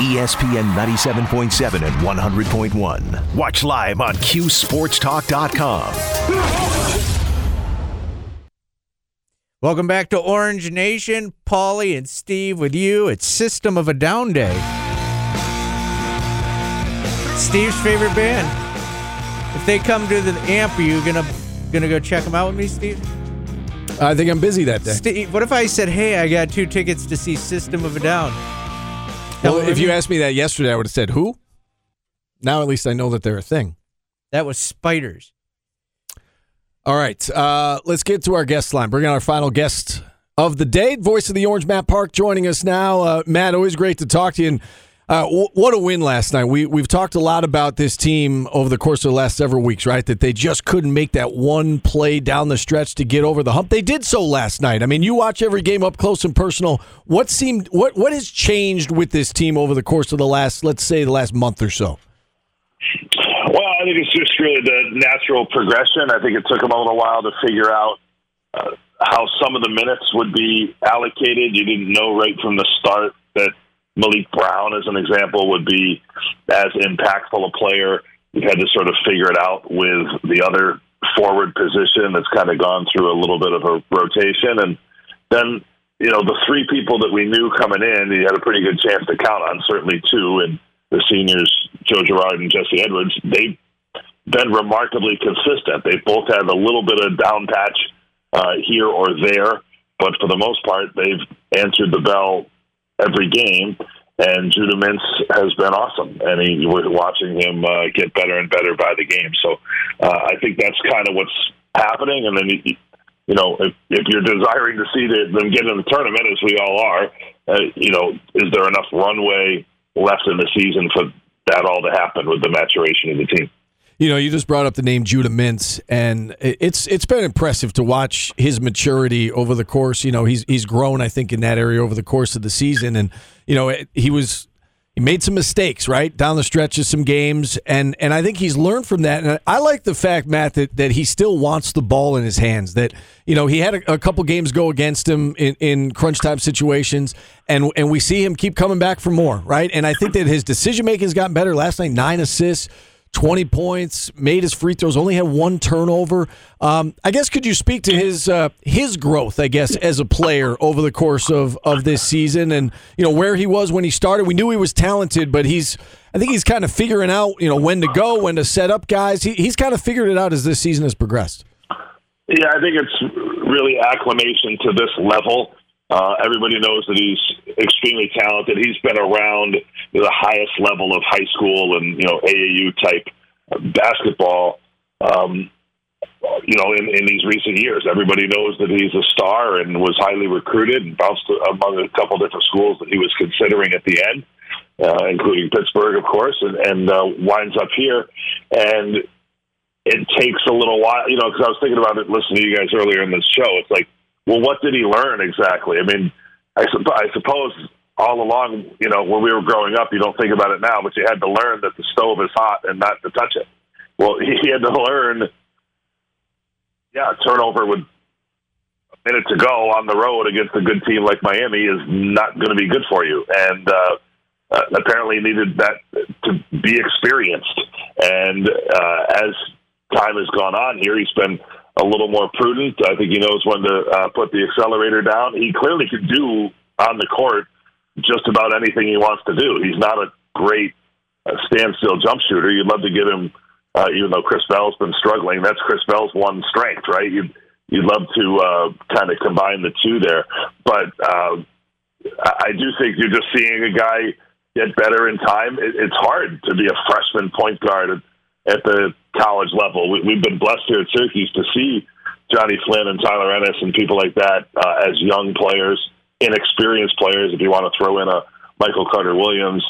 ESPN 97.7 and 100.1. Watch live on QSportsTalk.com. Welcome back to Orange Nation. Paulie and Steve with you. It's System of a Down Day. Steve's favorite band. If they come to the amp, are you gonna gonna go check them out with me, Steve? I think I'm busy that day. Steve, what if I said, "Hey, I got two tickets to see System of a Down"? Well, if you asked me that yesterday, I would have said who. Now at least I know that they're a thing. that was Spiders. All right, uh, let's get to our guest line. Bring on our final guest of the day, voice of the Orange, Matt Park, joining us now. Uh, Matt, always great to talk to you. And uh, w- what a win last night. We we've talked a lot about this team over the course of the last several weeks, right? That they just couldn't make that one play down the stretch to get over the hump. They did so last night. I mean, you watch every game up close and personal. What seemed what what has changed with this team over the course of the last, let's say, the last month or so? Well, I think it's just really the natural progression. I think it took them a little while to figure out uh, how some of the minutes would be allocated. You didn't know right from the start that Maliq Brown, as an example, would be as impactful a player. You had to sort of figure it out with the other forward position that's kind of gone through a little bit of a rotation. And then, you know, the three people that we knew coming in, you had a pretty good chance to count on, certainly two. And the seniors, Joe Girard and Jesse Edwards, they've been remarkably consistent. They've both had a little bit of down patch uh, here or there, but for the most part, they've answered the bell every game. And Judah Mintz has been awesome, and he, we're watching him uh, get better and better by the game. So uh, I think that's kind of what's happening. And then you, you know, if, if you're desiring to see the, them get in the tournament, as we all are, uh, you know, is there enough runway left in the season for that all to happen with the maturation of the team? You know, you just brought up the name Judah Mintz, and it's it's been impressive to watch his maturity over the course. You know, he's he's grown, I think, in that area over the course of the season, and you know, he was he made some mistakes right down the stretch of some games, and and I think he's learned from that. And I like the fact, Matt, that that he still wants the ball in his hands. That you know, he had a, a couple games go against him in, in crunch time situations, and and we see him keep coming back for more, right? And I think that his decision making has gotten better. Last night, nine assists. 20 points, made his free throws, only had one turnover. Um, I guess could you speak to his uh, his growth, I guess, as a player over the course of, of this season and you know where he was when he started. We knew he was talented, but he's I think he's kind of figuring out, you know, when to go, when to set up guys. He, he's kind of figured it out as this season has progressed. Yeah, I think it's really acclimation to this level. Uh, everybody knows that he's extremely talented. He's been around the highest level of high school and you know AAU type basketball. Um, you know, in, in these recent years, everybody knows that he's a star and was highly recruited and bounced among a couple different schools that he was considering at the end, uh, including Pittsburgh, of course, and, and uh, winds up here. And it takes a little while, you know, because I was thinking about it listening to you guys earlier in this show. It's like well, what did he learn exactly? I mean, I, supp- I suppose all along, you know, when we were growing up, you don't think about it now, but you had to learn that the stove is hot and not to touch it. Well, he had to learn, yeah, turnover with a minute to go on the road against a good team like Miami is not going to be good for you. And uh, uh, apparently needed that to be experienced. And uh, as time has gone on here, he's been a little more prudent. I think he knows when to uh, put the accelerator down. He clearly can do on the court just about anything he wants to do. He's not a great uh, standstill jump shooter. You'd love to give him, uh, even though Chris Bell's been struggling. That's Chris Bell's one strength, right? You'd you'd love to uh, kind of combine the two there, but uh, I do think you're just seeing a guy get better in time. It, it's hard to be a freshman point guard at, the college level. We, we've been blessed here at Syracuse to see Jonny Flynn and Tyler Ennis and people like that uh, as young players, inexperienced players. If you want to throw in a Michael Carter Williams,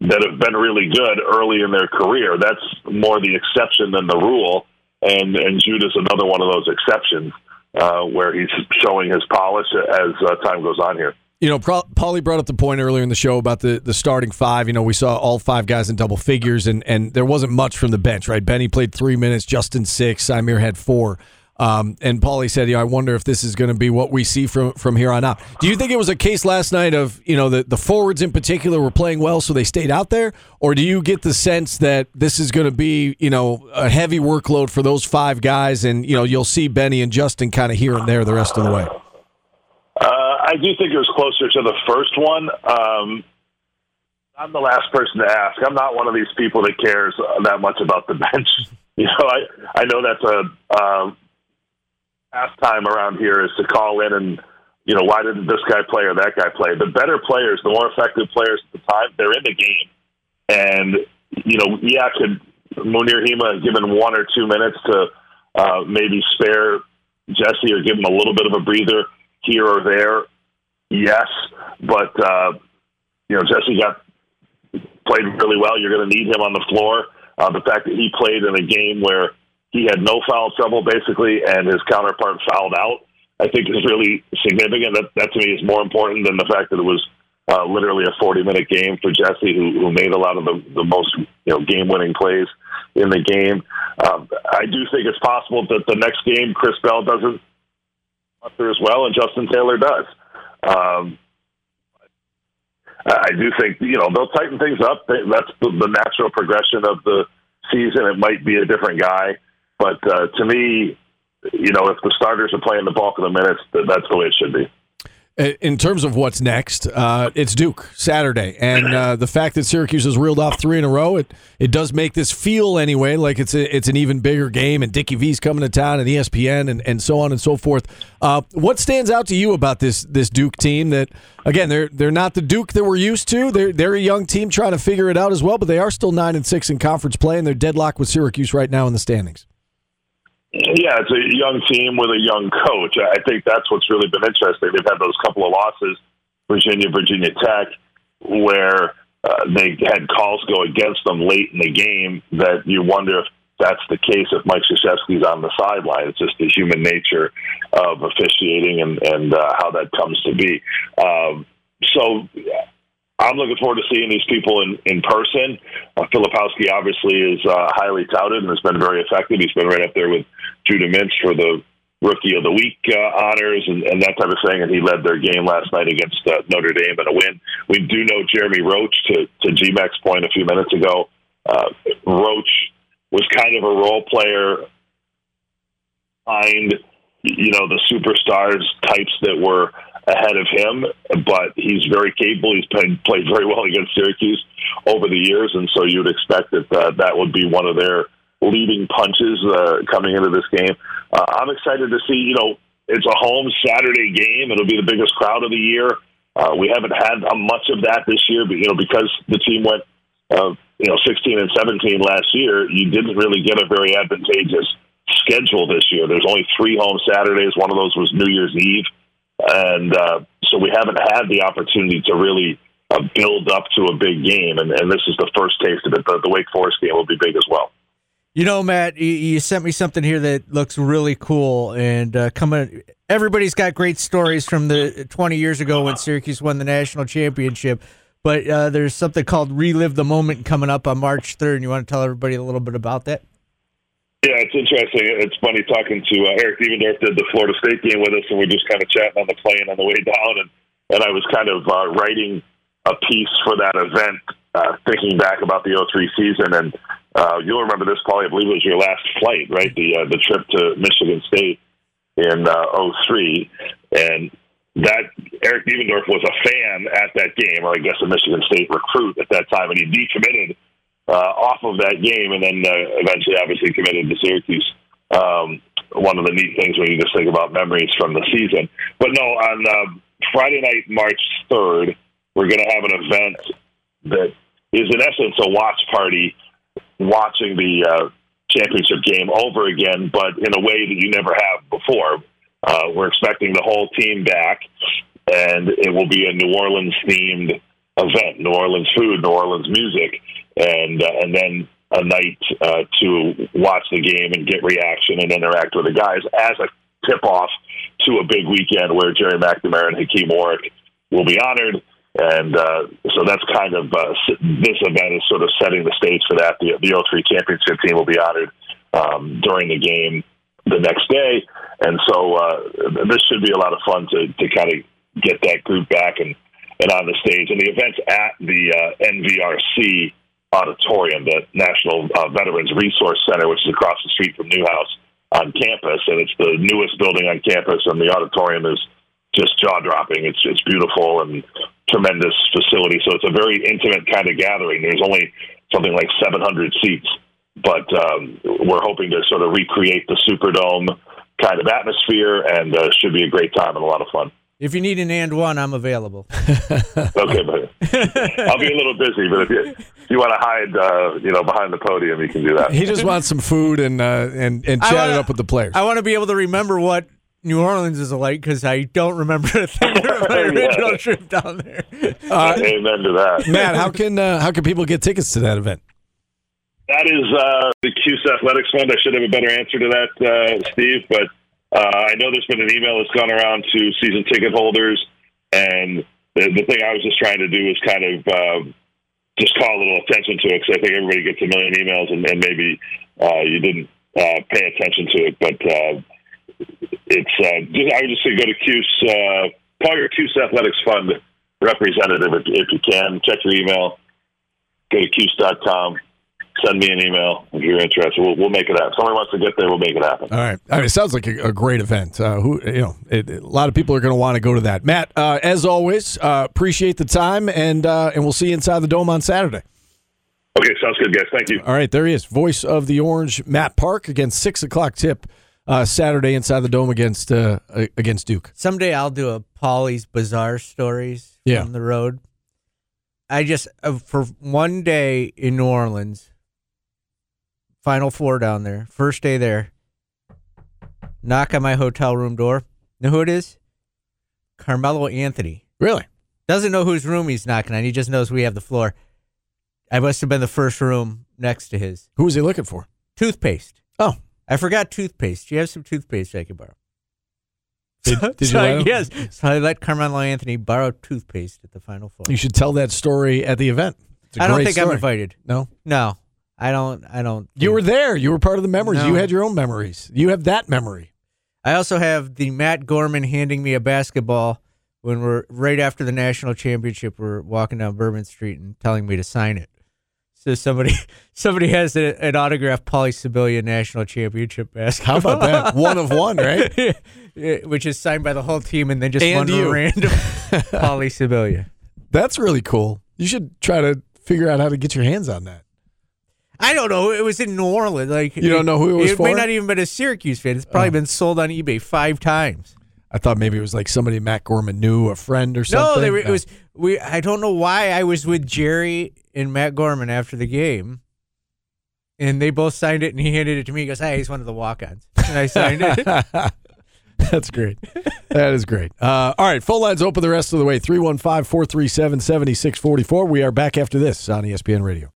that have been really good early in their career. That's more the exception than the rule. And and Judah's another one of those exceptions uh, where he's showing his polish as uh, time goes on here. You know, Paulie brought up the point earlier in the show about the, the starting five. You know, we saw all five guys in double figures, and, and there wasn't much from the bench, right? Benny played three minutes, Justin six, Symir had four. Um, and Paulie said, "Yeah, I wonder if this is going to be what we see from from here on out." Do you think it was a case last night of you know the the forwards in particular were playing well, so they stayed out there, or do you get the sense that this is going to be you know a heavy workload for those five guys, and you know you'll see Benny and Justin kind of here and there the rest of the way? Uh, I do think it was closer to the first one. Um, I'm the last person to ask. I'm not one of these people that cares that much about the bench. You know, I I know that's a uh, pastime around here is to call in and you know why didn't this guy play or that guy play? The better players, the more effective players at the time, they're in the game, and you know, yeah, could Mounir Hima given one or two minutes to uh, maybe spare Jesse or give him a little bit of a breather here or there? Yes, but uh, you know, Jesse got played really well. You're going to need him on the floor. Uh, the fact that he played in a game where he had no foul trouble basically, and his counterpart fouled out, I think is really significant. That, that to me is more important than the fact that it was uh, literally a 40 minute game for Jesse, who, who made a lot of the, the most you know game winning plays in the game. Um, I do think it's possible that the next game Chris Bell doesn't as well, and Justin Taylor does. Um, I do think you know they'll tighten things up. That's the, the natural progression of the season. It might be a different guy, but uh, to me, you know, if the starters are playing the bulk of the minutes, that's the way it should be. In terms of what's next, uh, it's Duke Saturday, and uh, the fact that Syracuse has reeled off three in a row, it it does make this feel anyway like it's a, it's an even bigger game. And Dickie V's coming to town, and ESPN, and, and so on and so forth. Uh, what stands out to you about this this Duke team? That again, they're they're not the Duke that we're used to. They're they're a young team trying to figure it out as well, but they are still nine and six in conference play, and they're deadlocked with Syracuse right now in the standings. Yeah, it's a young team with a young coach. I think that's what's really been interesting. They've had those couple of losses, Virginia, Virginia Tech, where uh, they had calls go against them late in the game that you wonder if that's the case if Mike Krzyzewski's on the sideline. It's just the human nature of officiating and, and uh, how that comes to be. Um, so I'm looking forward to seeing these people in, in person. Uh, Filipowski obviously is uh, highly touted and has been very effective. He's been right up there with Judah Mintz for the Rookie of the Week uh, honors and, and that type of thing. And he led their game last night against uh, Notre Dame in a win. We do know Jeremy Roach, to, to GMAC's point a few minutes ago. Uh, Roach was kind of a role player behind, you know, the superstars types that were – ahead of him, but he's very capable. He's played, played very well against Syracuse over the years, and so you'd expect that uh, that would be one of their leading punches uh, coming into this game. Uh, I'm excited to see. You know, it's a home Saturday game. It'll be the biggest crowd of the year. Uh, we haven't had uh, much of that this year, but you know, because the team went, uh, you know, 16 and 17 last year, you didn't really get a very advantageous schedule this year. There's only three home Saturdays. One of those was New Year's Eve and uh, so we haven't had the opportunity to really uh, build up to a big game, and, and this is the first taste of it. The, the Wake Forest game will be big as. You know, Matt, you, you sent me something here that looks really cool, and uh, coming. Everybody's got great stories from the 20 years ago when Syracuse won the national championship, but uh, there's something called "Relive the Moment" coming up on March 3rd. And you want to tell everybody a little bit about that? Yeah, it's interesting. It's funny talking to uh, Eric Devendorf did the Florida State game with us, and we're just kind of chatting on the plane on the way down, and and I was kind of uh, writing a piece for that event, uh, thinking back about the 03 season, and uh, you'll remember this, Probably, I believe it was your last flight, right? The uh, the trip to Michigan State in uh, 03, and that Eric Devendorf was a fan at that game, or I guess a Michigan State recruit at that time, and he decommitted uh, off of that game, and then uh, eventually, obviously, committed to Syracuse. Um, one of the neat things when you just think about memories from the season. But no, on uh, Friday night, March third, we're going to have an event that is, in essence, a watch party, watching the uh, championship game over again, but in a way that you never have before. Uh, we're expecting the whole team back, and it will be a New Orleans themed event: New Orleans food, New Orleans music and uh, and then a night uh, to watch the game and get reaction and interact with the guys as a tip off to a big weekend where Gerry McNamara and Hakim Warrick will be honored. And uh, so that's kind of uh, this event is sort of setting the stage for that. The, the 03 championship team will be honored um, during the game. the next day. And so uh, this should be a lot of fun to, to kind of get that group back and, and on the stage. And the event's at the uh, NVRC auditorium, the National uh, Veterans Resource Center, which is across the street from Newhouse on campus. And it's the newest building on campus, and the auditorium is just jaw dropping. It's it's beautiful and tremendous facility. So it's a very intimate kind of gathering. There's only something like 700 seats, but um, we're hoping to sort of recreate the Superdome kind of atmosphere, and uh, should be a great time and a lot of fun. If you need an and one, I'm available. okay, but I'll be a little busy. But if you, if you want to hide, uh, you know, behind the podium, you can do that. He just wants some food and uh, and and chat wanna, it up with the players. I want to be able to remember what New Orleans is like because I don't remember a thing from my original trip down there. Uh, Amen to that, Matt. How can uh, how can people get tickets to that event? That is uh, the Cuse Athletics Fund. I should have a better answer to that, uh, Steve. But uh, I know there's been an email that's gone around to season ticket holders, and the, the thing I was just trying to do is kind of um, just call a little attention to it because I think everybody gets a million emails, and, and maybe uh, you didn't uh, pay attention to it. But uh, it's uh, just, I would just say go to Cuse, uh, call your Cuse Athletics Fund representative if, if you can. Check your email. Go to Cuse.com send me an email if you're interested. We'll, we'll make it happen. If somebody wants to get there, we'll make it happen. All right. All right. It sounds like a, a great event. Uh, who you know, it, a lot of people are going to want to go to that. Matt, uh, as always, uh, appreciate the time, and uh, and we'll see you inside the dome on Saturday. Okay, sounds good, guys. Thank you. All right, there he is, voice of the Orange, Matt Park, against six o'clock tip. Uh, Saturday inside the dome against uh, against Duke. Someday I'll do a Paulie's bizarre stories yeah. on the road. I just for one day in New Orleans, Final Four down there. First day there. Knock on my hotel room door. Know who it is? Carmelo Anthony. Really? Doesn't know whose room he's knocking on. He just knows we have the floor. I must have been the first room next to his. Who was he looking for? Toothpaste. Oh. I forgot toothpaste. Do you have some toothpaste I could borrow? Did, did so I, yes. So I let Carmelo Anthony borrow toothpaste at the Final Four. You should tell that story at the event. I don't think I'm invited. No, No. I don't I don't you were there. You were part of the memories. No. You had your own memories. You have that memory. I also have the Matt Gorman handing me a basketball when we're right after the national championship. We're walking down Bourbon Street and telling me to sign it. So somebody somebody has a, an autographed Sibilia national championship basketball. How about that? One of one, right? Yeah, Which is signed by the whole team and then just And one you. random Sibilia. That's really cool. You should try to figure out how to get your hands on that. I don't know. It was in New Orleans. Like You don't know who it was It may not even been a Syracuse fan. It's probably Oh. been sold on eBay five times. I thought maybe it was like somebody Matt Gorman knew, a friend or something. No, they were, it was we. I don't know why I was with Gerry and Matt Gorman after the game, and they both signed it, and he handed it to me. He goes, "Hey, he's one of the walk-ons," and I signed it. That's great. That is great. Uh, all right, full lines open the rest of the way 315 437 7644. We are back after this on ESPN Radio.